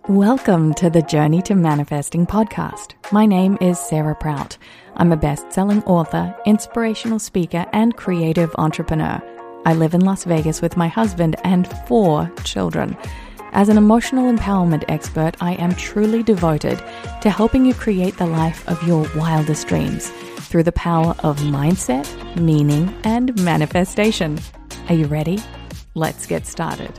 Welcome to the Journey to Manifesting podcast. My name is Sarah Prout. I'm a best selling author, inspirational speaker, and creative entrepreneur. I live in Las Vegas with my husband and four children. As an emotional empowerment expert, I am truly devoted to helping you create the life of your wildest dreams through the power of mindset, meaning, and manifestation. Are you ready? Let's get started.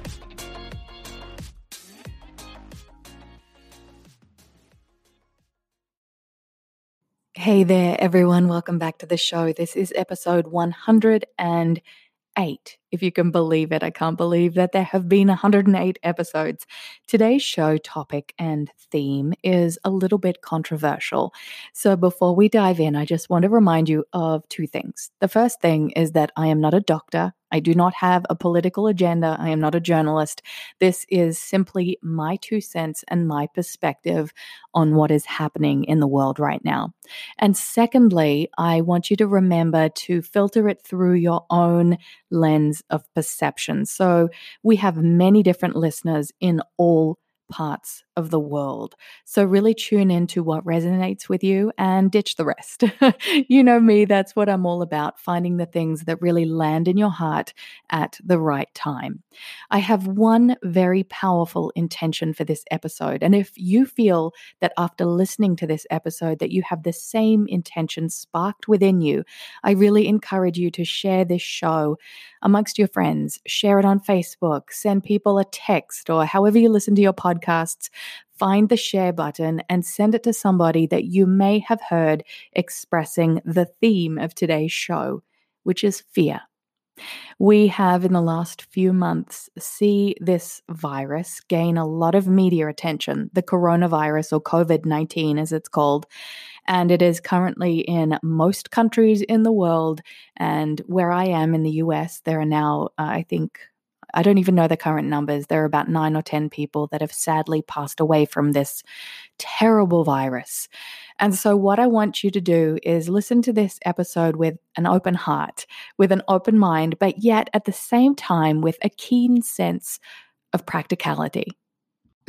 Hey there, everyone. Welcome back to the show. This is episode 108. If you can believe it, I can't believe that there have been 108 episodes. Today's show topic and theme is a little bit controversial. So before we dive in, I just want to remind you of two things. The first thing is that I am not a doctor. I do not have a political agenda. I am not a journalist. This is simply my two cents and my perspective on what is happening in the world right now. And secondly, I want you to remember to filter it through your own lens of perception. So we have many different listeners in all parts of the world. So, really tune into what resonates with you and ditch the rest. you know me, that's what I'm all about finding the things that really land in your heart at the right time. I have one very powerful intention for this episode. And if you feel that after listening to this episode that you have the same intention sparked within you, I really encourage you to share this show amongst your friends, share it on Facebook, send people a text or however you listen to your podcasts find the share button and send it to somebody that you may have heard expressing the theme of today's show, which is fear. We have in the last few months see this virus gain a lot of media attention, the coronavirus or COVID-19 as it's called, and it is currently in most countries in the world. And where I am in the US there are now uh, I think I don't even know the current numbers. There are about nine or 10 people that have sadly passed away from this terrible virus. And so, what I want you to do is listen to this episode with an open heart, with an open mind, but yet at the same time with a keen sense of practicality.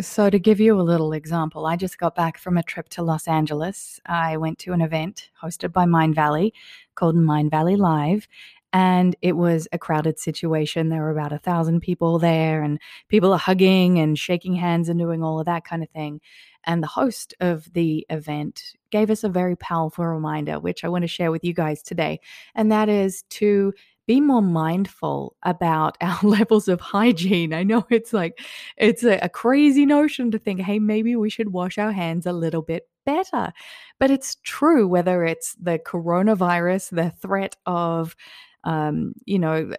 So, to give you a little example, I just got back from a trip to Los Angeles. I went to an event hosted by Mindvalley called Mindvalley Live, and it was a crowded situation. There were about a thousand people there, and people are hugging and shaking hands and doing all of that kind of thing. And the host of the event gave us a very powerful reminder, which I want to share with you guys today. And that is to be more mindful about our levels of hygiene. I know it's like, it's a, a, crazy notion to think, hey, maybe we should wash our hands a little bit better. But it's true, whether it's the coronavirus, the threat of um, you know,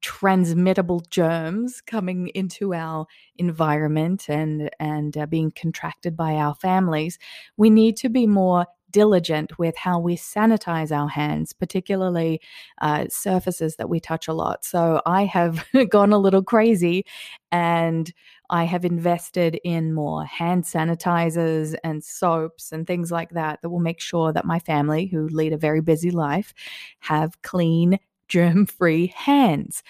transmittable germs coming into our environment and and uh, being contracted by our families, we need to be more diligent with how we sanitize our hands, particularly uh, surfaces that we touch a lot. So I have gone a little crazy and I have invested in more hand sanitizers and soaps and things like that that will make sure that my family, who lead a very busy life, have clean germ free hands.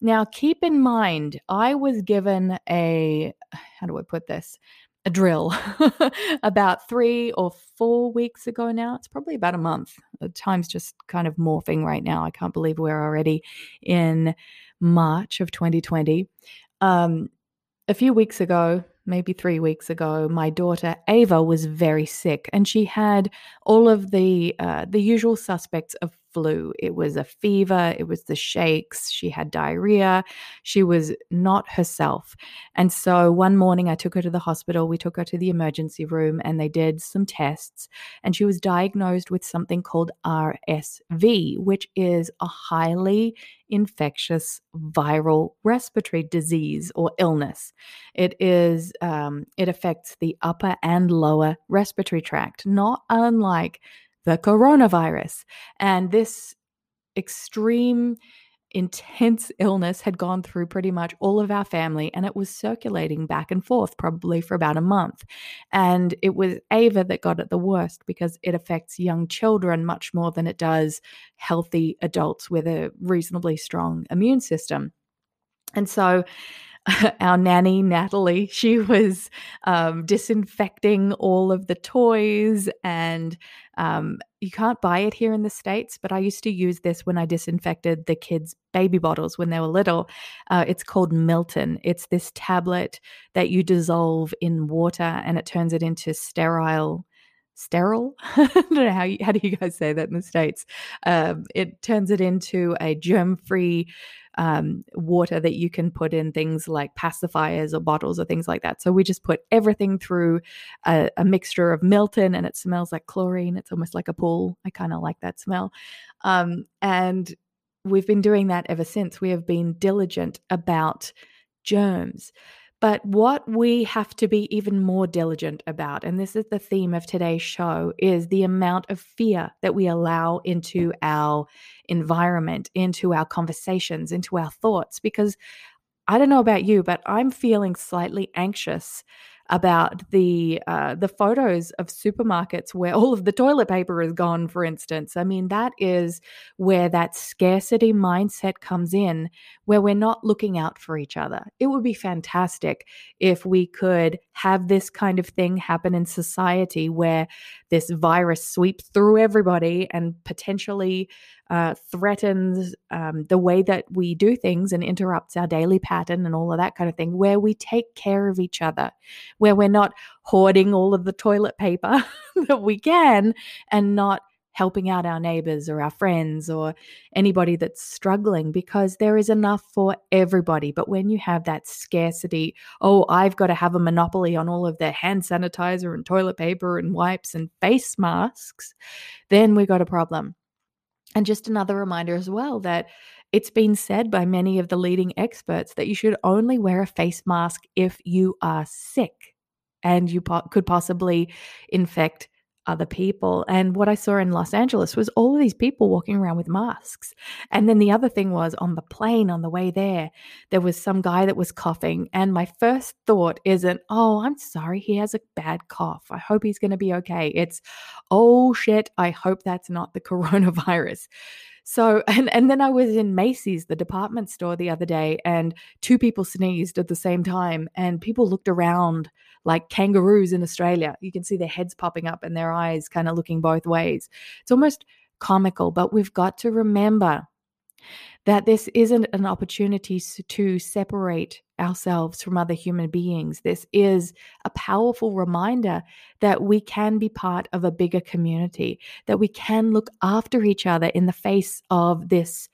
Now, keep in mind, I was given a, how do I put this? A drill about three or four weeks ago now. It's probably about a month. The time's just kind of morphing right now. I can't believe we're already in March of 2020. Um, a few weeks ago, maybe three weeks ago, my daughter Ava was very sick, and she had all of the uh, the usual suspects of flu. It was a fever, it was the shakes, she had diarrhea, she was not herself. And so one morning I took her to the hospital, we took her to the emergency room, and they did some tests, and she was diagnosed with something called RSV, which is a highly infectious viral respiratory disease or illness. It is um, it affects the upper and lower respiratory tract, not unlike the coronavirus. And this extreme, intense illness had gone through pretty much all of our family and it was circulating back and forth probably for about a month. And it was Ava that got it the worst because it affects young children much more than it does healthy adults with a reasonably strong immune system. And so our nanny Natalie, she was um, disinfecting all of the toys, and um, you can't buy it here in the states. But I used to use this when I disinfected the kids' baby bottles when they were little. Uh, it's called Milton. It's this tablet that you dissolve in water, and it turns it into sterile sterile. I don't know how you, how do you guys say that in the states. Um, it turns it into a germ free um, water that you can put in things like pacifiers or bottles or things like that. So we just put everything through a, a mixture of Milton and it smells like chlorine. It's almost like a pool. I kind of like that smell. Um, and we've been doing that ever since. We have been diligent about germs. But what we have to be even more diligent about, and this is the theme of today's show, is the amount of fear that we allow into our environment, into our conversations, into our thoughts. Because I don't know about you, but I'm feeling slightly anxious about the uh, the photos of supermarkets where all of the toilet paper is gone for instance. I mean that is where that scarcity mindset comes in where we're not looking out for each other. It would be fantastic if we could have this kind of thing happen in society where this virus sweeps through everybody and potentially uh, threatens um, the way that we do things and interrupts our daily pattern and all of that kind of thing, where we take care of each other, where we're not hoarding all of the toilet paper that we can and not helping out our neighbors or our friends or anybody that's struggling because there is enough for everybody. But when you have that scarcity, oh, I've got to have a monopoly on all of the hand sanitizer and toilet paper and wipes and face masks, then we've got a problem. And just another reminder as well that it's been said by many of the leading experts that you should only wear a face mask if you are sick and you po- could possibly infect other people. And what I saw in Los Angeles was all of these people walking around with masks. And then the other thing was on the plane on the way there, there was some guy that was coughing. And my first thought isn't, oh, I'm sorry, he has a bad cough. I hope he's going to be okay. It's, oh shit, I hope that's not the coronavirus. So, and, and then I was in Macy's, the department store, the other day, and two people sneezed at the same time, and people looked around like kangaroos in Australia. You can see their heads popping up and their eyes kind of looking both ways. It's almost comical, but we've got to remember that this isn't an opportunity to separate ourselves from other human beings. This is a powerful reminder that we can be part of a bigger community, that we can look after each other in the face of this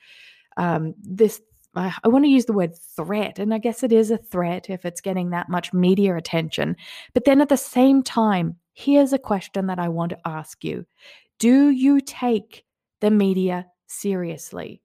um, this I, I want to use the word threat, and I guess it is a threat if it's getting that much media attention. But then at the same time, here's a question that I want to ask you Do you take the media seriously?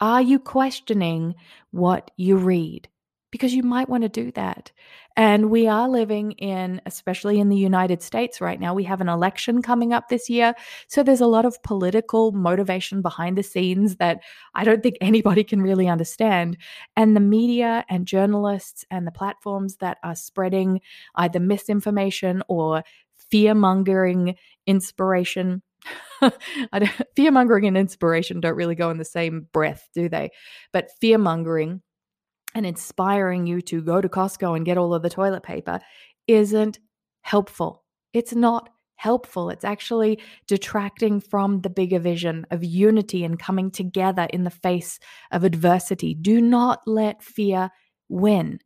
Are you questioning what you read? Because you might want to do that. And we are living in, especially in the United States right now, we have an election coming up this year. So there's a lot of political motivation behind the scenes that I don't think anybody can really understand. And the media and journalists and the platforms that are spreading either misinformation or fear mongering inspiration. fear mongering and inspiration don't really go in the same breath, do they? But fear mongering and inspiring you to go to Costco and get all of the toilet paper isn't helpful. It's not helpful. It's actually detracting from the bigger vision of unity and coming together in the face of adversity. Do not let fear win.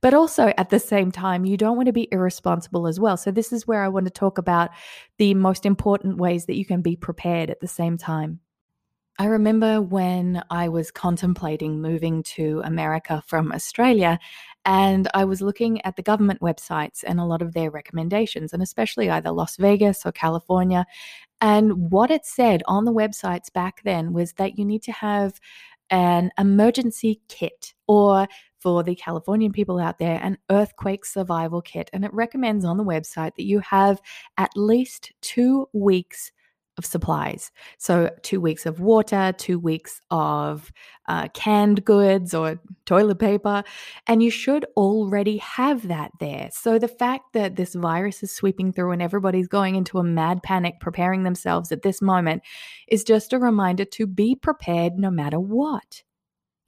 But also at the same time, you don't want to be irresponsible as well. So, this is where I want to talk about the most important ways that you can be prepared at the same time. I remember when I was contemplating moving to America from Australia, and I was looking at the government websites and a lot of their recommendations, and especially either Las Vegas or California. And what it said on the websites back then was that you need to have an emergency kit or for the Californian people out there, an earthquake survival kit. And it recommends on the website that you have at least two weeks of supplies. So, two weeks of water, two weeks of uh, canned goods or toilet paper, and you should already have that there. So, the fact that this virus is sweeping through and everybody's going into a mad panic preparing themselves at this moment is just a reminder to be prepared no matter what.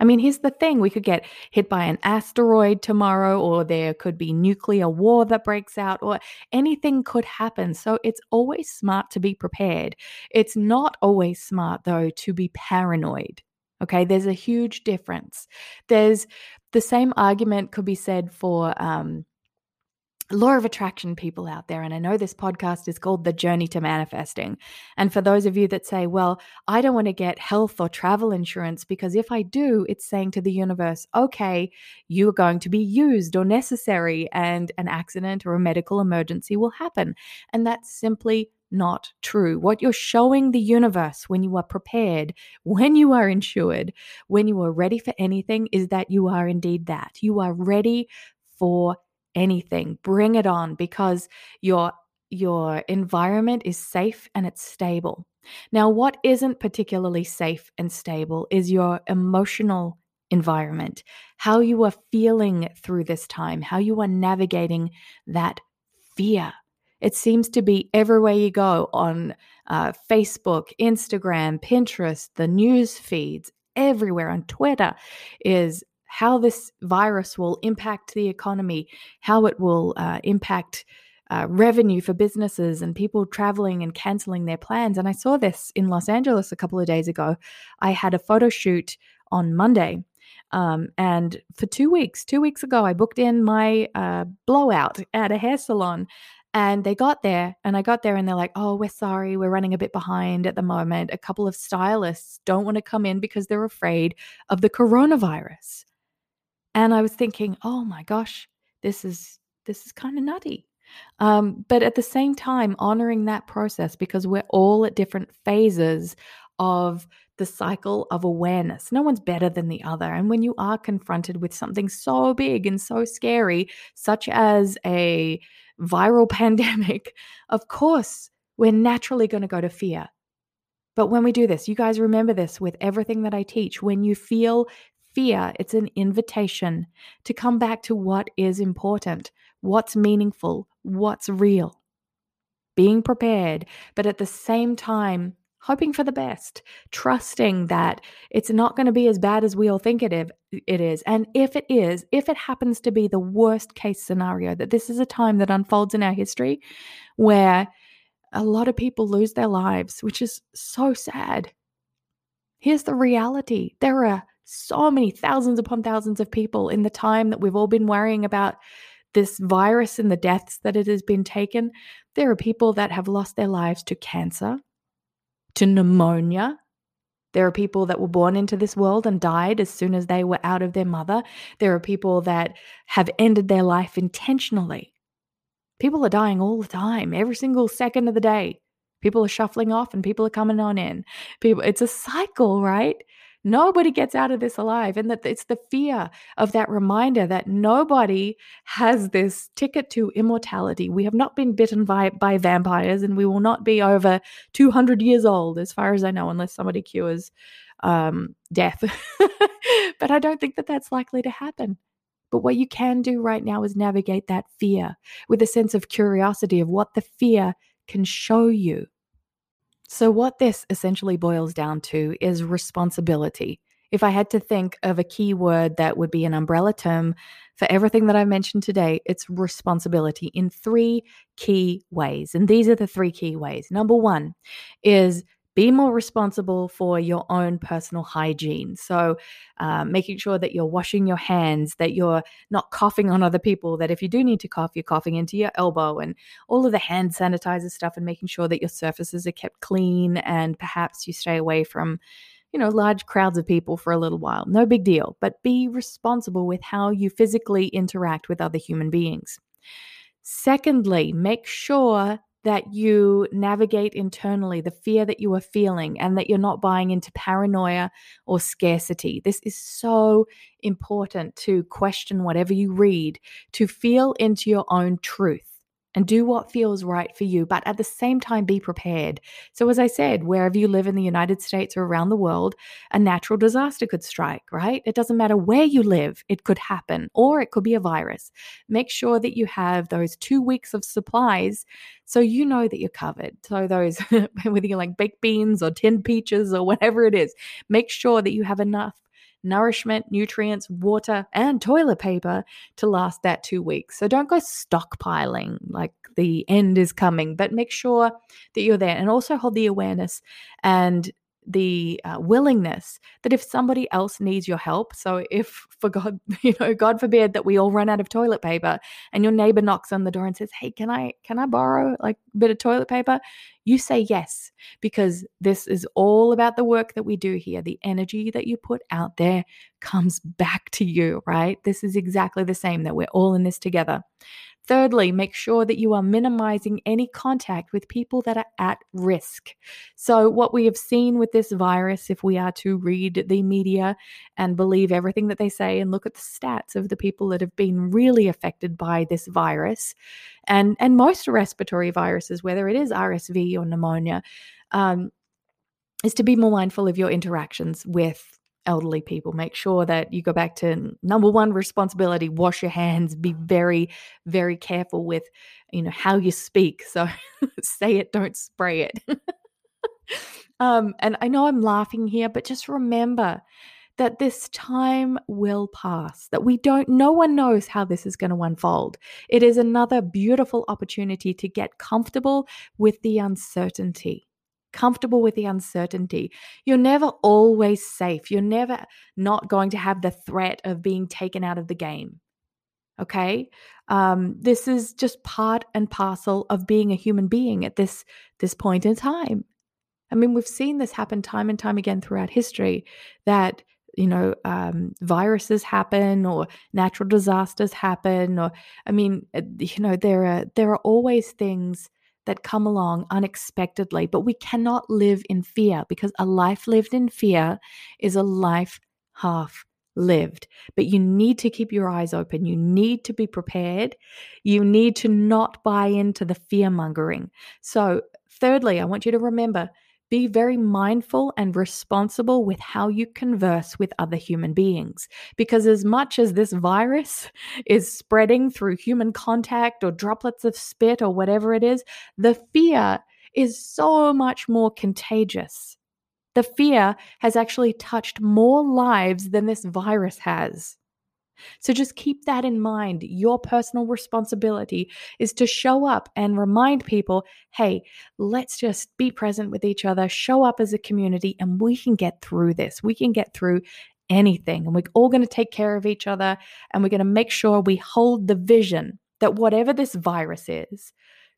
I mean, here's the thing we could get hit by an asteroid tomorrow, or there could be nuclear war that breaks out, or anything could happen. So it's always smart to be prepared. It's not always smart, though, to be paranoid. Okay, there's a huge difference. There's the same argument could be said for um, law of attraction people out there. And I know this podcast is called The Journey to Manifesting. And for those of you that say, well, I don't want to get health or travel insurance because if I do, it's saying to the universe, okay, you are going to be used or necessary and an accident or a medical emergency will happen. And that's simply not true. What you're showing the universe when you are prepared, when you are insured, when you are ready for anything is that you are indeed that. You are ready for anything. Bring it on because your your environment is safe and it's stable. Now, what isn't particularly safe and stable is your emotional environment, how you are feeling through this time, how you are navigating that fear. It seems to be everywhere you go on uh, Facebook, Instagram, Pinterest, the news feeds, everywhere on Twitter is how this virus will impact the economy, how it will uh, impact uh, revenue for businesses and people traveling and canceling their plans. And I saw this in Los Angeles a couple of days ago. I had a photo shoot on Monday. Um, and for two weeks, two weeks ago, I booked in my uh, blowout at a hair salon. And they got there, and I got there, and they're like, Oh, we're sorry, we're running a bit behind at the moment. A couple of stylists don't want to come in because they're afraid of the coronavirus. And I was thinking, oh my gosh, this is this is kind of nutty. Um, but at the same time, honoring that process because we're all at different phases of the cycle of awareness. No one's better than the other. And when you are confronted with something so big and so scary, such as a viral pandemic, of course, we're naturally going to go to fear. But when we do this, you guys remember this with everything that I teach. When you feel fear, it's an invitation to come back to what is important, what's meaningful, what's real. Being prepared, but at the same time, hoping for the best, trusting that it's not going to be as bad as we all think it is. And if it is, if it happens to be the worst case scenario, that this is a time that unfolds in our history where a lot of people lose their lives, which is so sad. Here's the reality there are so many thousands upon thousands of people in the time that we've all been worrying about this virus and the deaths that it has been taken. There are people that have lost their lives to cancer, to pneumonia. There are people that were born into this world and died as soon as they were out of their mother. There are people that have ended their life intentionally. People are dying all the time, every single second of the day. People are shuffling off and people are coming on in. People it's a cycle, right? Nobody gets out of this alive. And that it's the fear of that reminder that nobody has this ticket to immortality. We have not been bitten by, by vampires and we will not be over 200 years old, as far as I know, unless somebody cures um, death. but I don't think that that's likely to happen. But what you can do right now is navigate that fear with a sense of curiosity of what the fear can show you. So, what this essentially boils down to is responsibility. If I had to think of a key word that would be an umbrella term for everything that I've mentioned today, it's responsibility in three key ways. And these are the three key ways. Number one is be more responsible for your own personal hygiene. So, uh, making sure that you're washing your hands, that you're not coughing on other people, that if you do need to cough, you're coughing into your elbow, and all of the hand sanitizer stuff, and making sure that your surfaces are kept clean, and perhaps you stay away from you know, large crowds of people for a little while. No big deal, but be responsible with how you physically interact with other human beings. Secondly, make sure that you navigate internally the fear that you are feeling and that you're not buying into paranoia or scarcity. This is so important to question whatever you read, to feel into your own truth and do what feels right for you, but at the same time, be prepared. So, as I said, wherever you live in the United States or around the world, a natural disaster could strike, right? It doesn't matter where you live, it could happen, or it could be a virus. Make sure that you have those two weeks of supplies so you know that you're covered. So, those, whether you like baked beans or tinned peaches or whatever it is, make sure that you have enough nourishment, nutrients, water, and toilet paper to last that two weeks. So don't go stockpiling like the end is coming, but make sure that you're there and also hold the awareness and the uh, willingness that if somebody else needs your help so if for god you know god forbid that we all run out of toilet paper and your neighbor knocks on the door and says hey can i can i borrow like a bit of toilet paper? You say yes because this is all about the work that we do here. The energy that you put out there comes back to you right? This is exactly the same that we're all in this together Thirdly, make sure that you are minimizing any contact with people that are at risk. So, what we have seen with this virus, if we are to read the media and believe everything that they say and look at the stats of the people that have been really affected by this virus, and, and most respiratory viruses, whether it is RSV or pneumonia, um, is to be more mindful of your interactions with elderly people. Make sure that you go back to number one responsibility, wash your hands, be very, very careful with, you know, how you speak. So say it, don't spray it. um, and I know I'm laughing here, but just remember that this time will pass, that we don't, no one knows how this is going to unfold. It is another beautiful opportunity to get comfortable with the uncertainty comfortable with the uncertainty. You're never always safe. You're never not going to have the threat of being taken out of the game. Okay. Um, this is just part and parcel of being a human being at this this point in time. I mean, we've seen this happen time and time again throughout history that you know um, viruses happen or natural disasters happen or i mean uh, you know there are there are always things that come along unexpectedly, but we cannot live in fear because a life lived in fear is a life half lived. But you need to keep your eyes open. You need to be prepared. You need to not buy into the fear mongering. So, thirdly, I want you to remember be very mindful and responsible with how you converse with other human beings. Because as much as this virus is spreading through human contact or droplets of spit or whatever it is, the fear is so much more contagious. The fear has actually touched more lives than this virus has. So just keep that in mind. Your personal responsibility is to show up and remind people hey, let's just be present with each other, show up as a community, and we can get through this. We can get through anything. And we're all going to take care of each other and we're going to make sure we hold the vision that whatever this virus is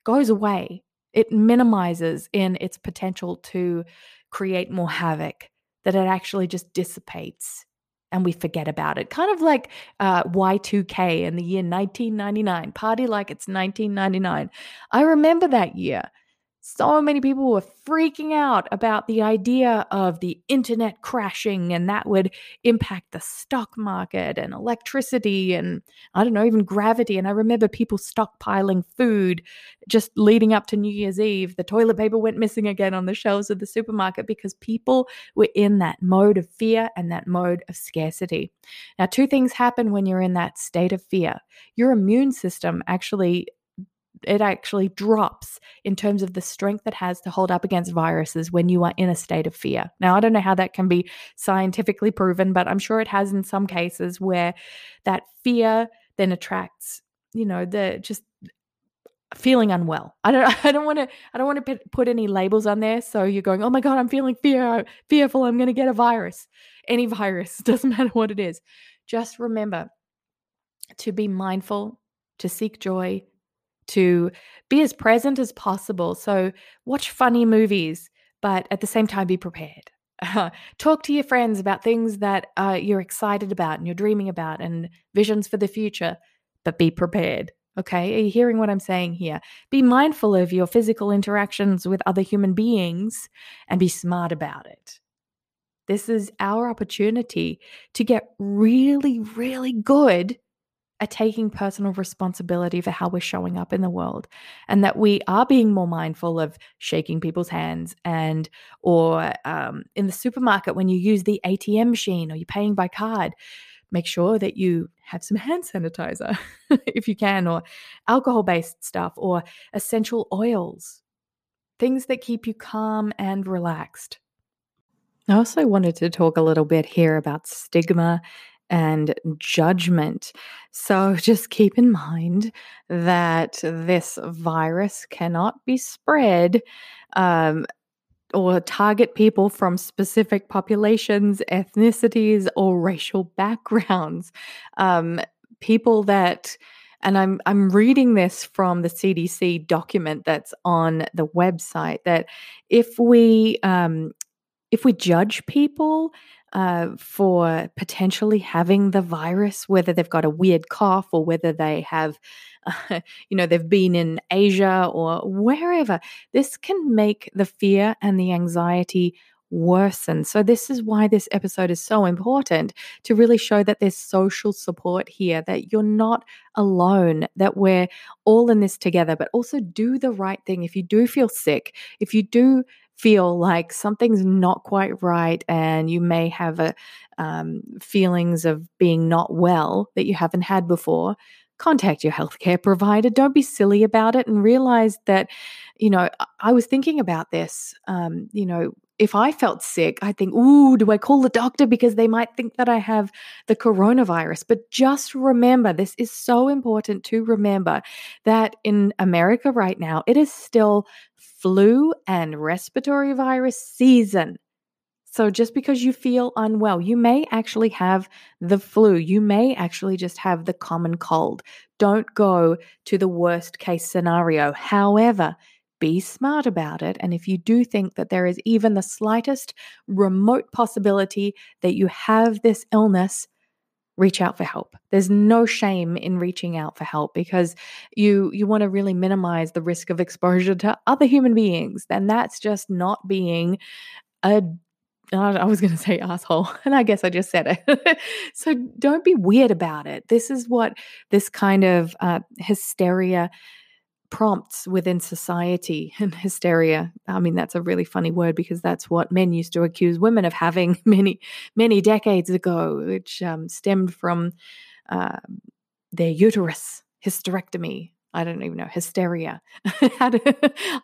goes away. It minimizes in its potential to create more havoc, that it actually just dissipates and we forget about it. Kind of like uh, Y2K in the year 1999, party like it's 1999. I remember that year so many people were freaking out about the idea of the internet crashing and that would impact the stock market and electricity and I don't know, even gravity. And I remember people stockpiling food just leading up to New Year's Eve. The toilet paper went missing again on the shelves of the supermarket because people were in that mode of fear and that mode of scarcity. Now, two things happen when you're in that state of fear. Your immune system actually it actually drops in terms of the strength it has to hold up against viruses when you are in a state of fear. Now, I don't know how that can be scientifically proven, but I'm sure it has in some cases where that fear then attracts, you know, the just feeling unwell. I don't I don't want to I don't want to put any labels on there so you're going, "Oh my god, I'm feeling fear fearful, I'm going to get a virus." Any virus, doesn't matter what it is. Just remember to be mindful, to seek joy, to be as present as possible. So, watch funny movies, but at the same time, be prepared. Talk to your friends about things that uh, you're excited about and you're dreaming about and visions for the future, but be prepared. Okay, are you hearing what I'm saying here? Be mindful of your physical interactions with other human beings and be smart about it. This is our opportunity to get really, really good are taking personal responsibility for how we're showing up in the world and that we are being more mindful of shaking people's hands and or um, in the supermarket when you use the atm machine or you're paying by card make sure that you have some hand sanitizer if you can or alcohol based stuff or essential oils things that keep you calm and relaxed. I also wanted to talk a little bit here about stigma and judgment. So just keep in mind that this virus cannot be spread um, or target people from specific populations, ethnicities, or racial backgrounds. Um, people that and I'm I'm reading this from the CDC document that's on the website that if we um, if we judge people uh, for potentially having the virus, whether they've got a weird cough or whether they have, uh, you know, they've been in Asia or wherever, this can make the fear and the anxiety worsen. So, this is why this episode is so important to really show that there's social support here, that you're not alone, that we're all in this together, but also do the right thing. If you do feel sick, if you do feel like something's not quite right and you may have a um, feelings of being not well that you haven't had before contact your healthcare provider don't be silly about it and realize that you know i was thinking about this um, you know if I felt sick, I think, ooh, do I call the doctor because they might think that I have the coronavirus? But just remember, this is so important to remember that in America right now, it is still flu and respiratory virus season. So just because you feel unwell, you may actually have the flu. You may actually just have the common cold. Don't go to the worst case scenario. However, be smart about it. And if you do think that there is even the slightest remote possibility that you have this illness, reach out for help. There's no shame in reaching out for help because you you want to really minimize the risk of exposure to other human beings. And that's just not being a I was going to say asshole, and I guess I just said it. so don't be weird about it. This is what this kind of uh, hysteria prompts within society and hysteria. I mean, that's a really funny word because that's what men used to accuse women of having many, many decades ago, which um, stemmed from uh, their uterus hysterectomy. I don't even know, hysteria. I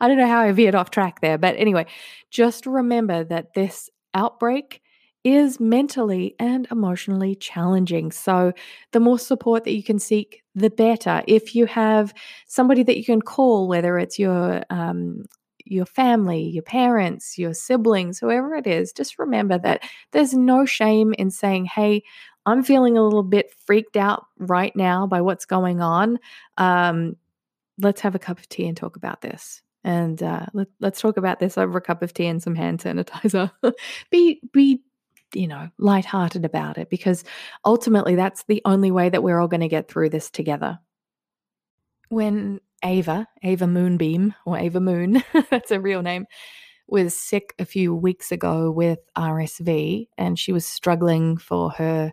don't know how I veered off track there. But anyway, just remember that this outbreak is mentally and emotionally challenging. So, the more support that you can seek, the better. If you have somebody that you can call, whether it's your um, your family, your parents, your siblings, whoever it is, just remember that there's no shame in saying, "Hey, I'm feeling a little bit freaked out right now by what's going on. Um, let's have a cup of tea and talk about this." And uh, let, let's talk about this over a cup of tea and some hand sanitizer. be be you know, lighthearted about it because ultimately that's the only way that we're all going to get through this together. When Ava, Ava Moonbeam, or Ava Moon, that's a real name, was sick a few weeks ago with RSV and she was struggling for her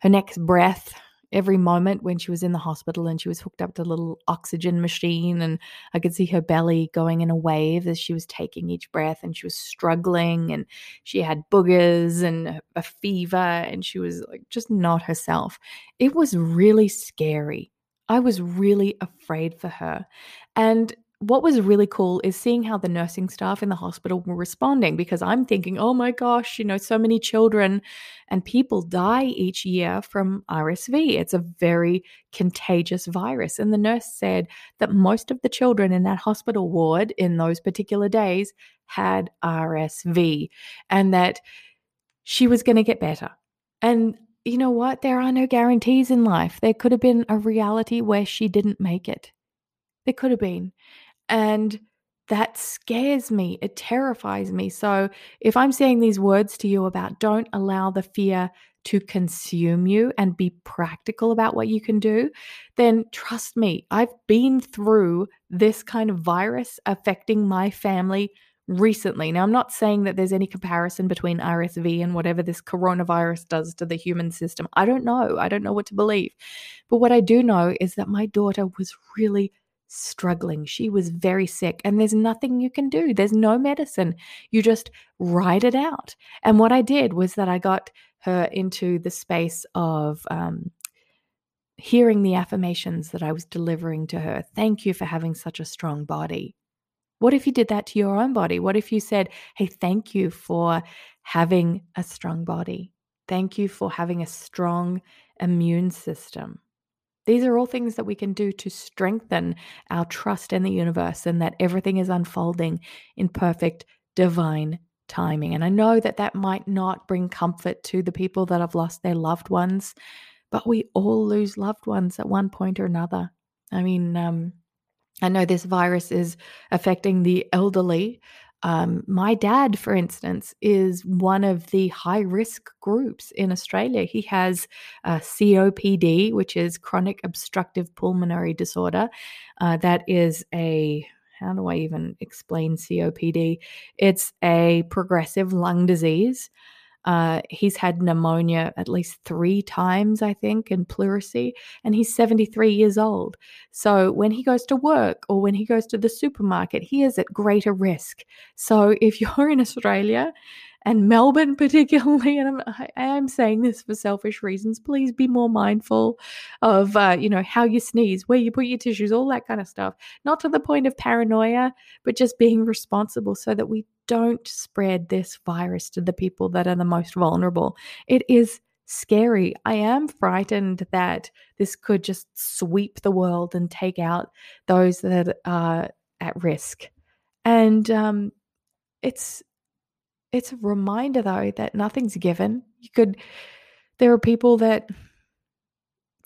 her next breath every moment when she was in the hospital and she was hooked up to a little oxygen machine and I could see her belly going in a wave as she was taking each breath and she was struggling and she had boogers and a fever and she was like just not herself. It was really scary. I was really afraid for her. And what was really cool is seeing how the nursing staff in the hospital were responding because I'm thinking, oh my gosh, you know, so many children and people die each year from RSV. It's a very contagious virus. And the nurse said that most of the children in that hospital ward in those particular days had RSV and that she was going to get better. And you know what? There are no guarantees in life. There could have been a reality where she didn't make it. There could have been. And that scares me. It terrifies me. So if I'm saying these words to you about don't allow the fear to consume you and be practical about what you can do, then trust me, I've been through this kind of virus affecting my family recently. Now, I'm not saying that there's any comparison between RSV and whatever this coronavirus does to the human system. I don't know. I don't know what to believe. But what I do know is that my daughter was really struggling. She was very sick, and there's nothing you can do. There's no medicine. You just ride it out. And what I did was that I got her into the space of um, hearing the affirmations that I was delivering to her. Thank you for having such a strong body. What if you did that to your own body? What if you said, Hey, thank you for having a strong body? Thank you for having a strong immune system. These are all things that we can do to strengthen our trust in the universe and that everything is unfolding in perfect divine timing. And I know that that might not bring comfort to the people that have lost their loved ones, but we all lose loved ones at one point or another. I mean, um, I know this virus is affecting the elderly, um, my dad, for instance, is one of the high risk groups in Australia. He has uh, COPD, which is chronic obstructive pulmonary disorder. Uh, that is a how do I even explain COPD? It's a progressive lung disease. Uh, he's had pneumonia at least three times, I think, and pleurisy, and he's 73 years old. So when he goes to work or when he goes to the supermarket, he is at greater risk. So if you're in Australia and Melbourne, particularly, and I'm, I am saying this for selfish reasons, please be more mindful of, uh, you know, how you sneeze, where you put your tissues, all that kind of stuff. Not to the point of paranoia, but just being responsible so that we don't spread this virus to the people that are the most vulnerable. It is scary. I am frightened that this could just sweep the world and take out those that are at risk. And um, it's it's a reminder though that nothing's given. You could there are people that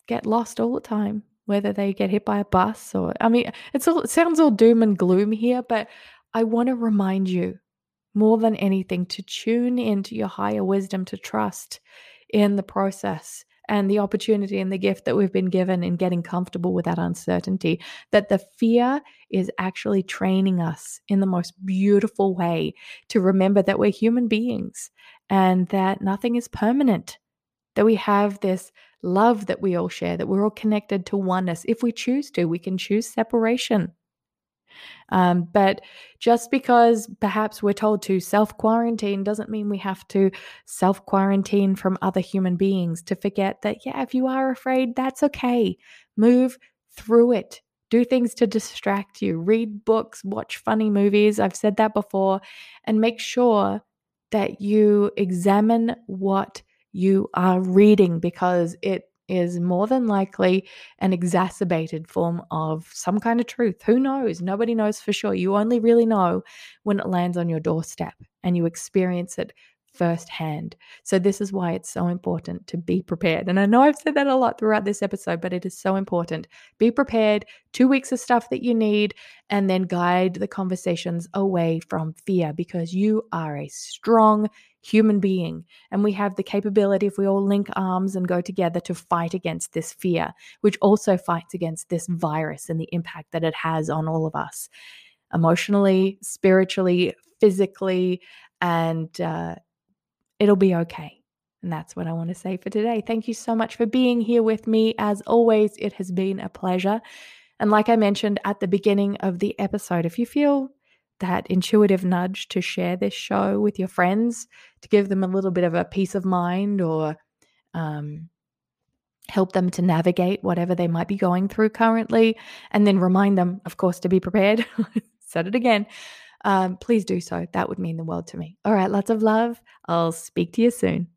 get lost all the time, whether they get hit by a bus or I mean, it's all it sounds all doom and gloom here, but I want to remind you more than anything to tune into your higher wisdom to trust in the process and the opportunity and the gift that we've been given in getting comfortable with that uncertainty. That the fear is actually training us in the most beautiful way to remember that we're human beings and that nothing is permanent, that we have this love that we all share, that we're all connected to oneness. If we choose to, we can choose separation. Um, but just because perhaps we're told to self quarantine doesn't mean we have to self quarantine from other human beings to forget that, yeah, if you are afraid, that's okay. Move through it. Do things to distract you. Read books, watch funny movies. I've said that before. And make sure that you examine what you are reading because it is more than likely an exacerbated form of some kind of truth. Who knows? Nobody knows for sure. You only really know when it lands on your doorstep and you experience it firsthand. So, this is why it's so important to be prepared. And I know I've said that a lot throughout this episode, but it is so important. Be prepared, two weeks of stuff that you need, and then guide the conversations away from fear because you are a strong human being. And we have the capability, if we all link arms and go together, to fight against this fear, which also fights against this virus and the impact that it has on all of us emotionally, spiritually, physically, and uh, it'll be okay. And that's what I want to say for today. Thank you so much for being here with me. As always, it has been a pleasure. And like I mentioned at the beginning of the episode, if you feel that intuitive nudge to share this show with your friends, to give them a little bit of a peace of mind or um, help them to navigate whatever they might be going through currently, and then remind them, of course, to be prepared. Said it again. Um, please do so. That would mean the world to me. All right, lots of love. I'll speak to you soon.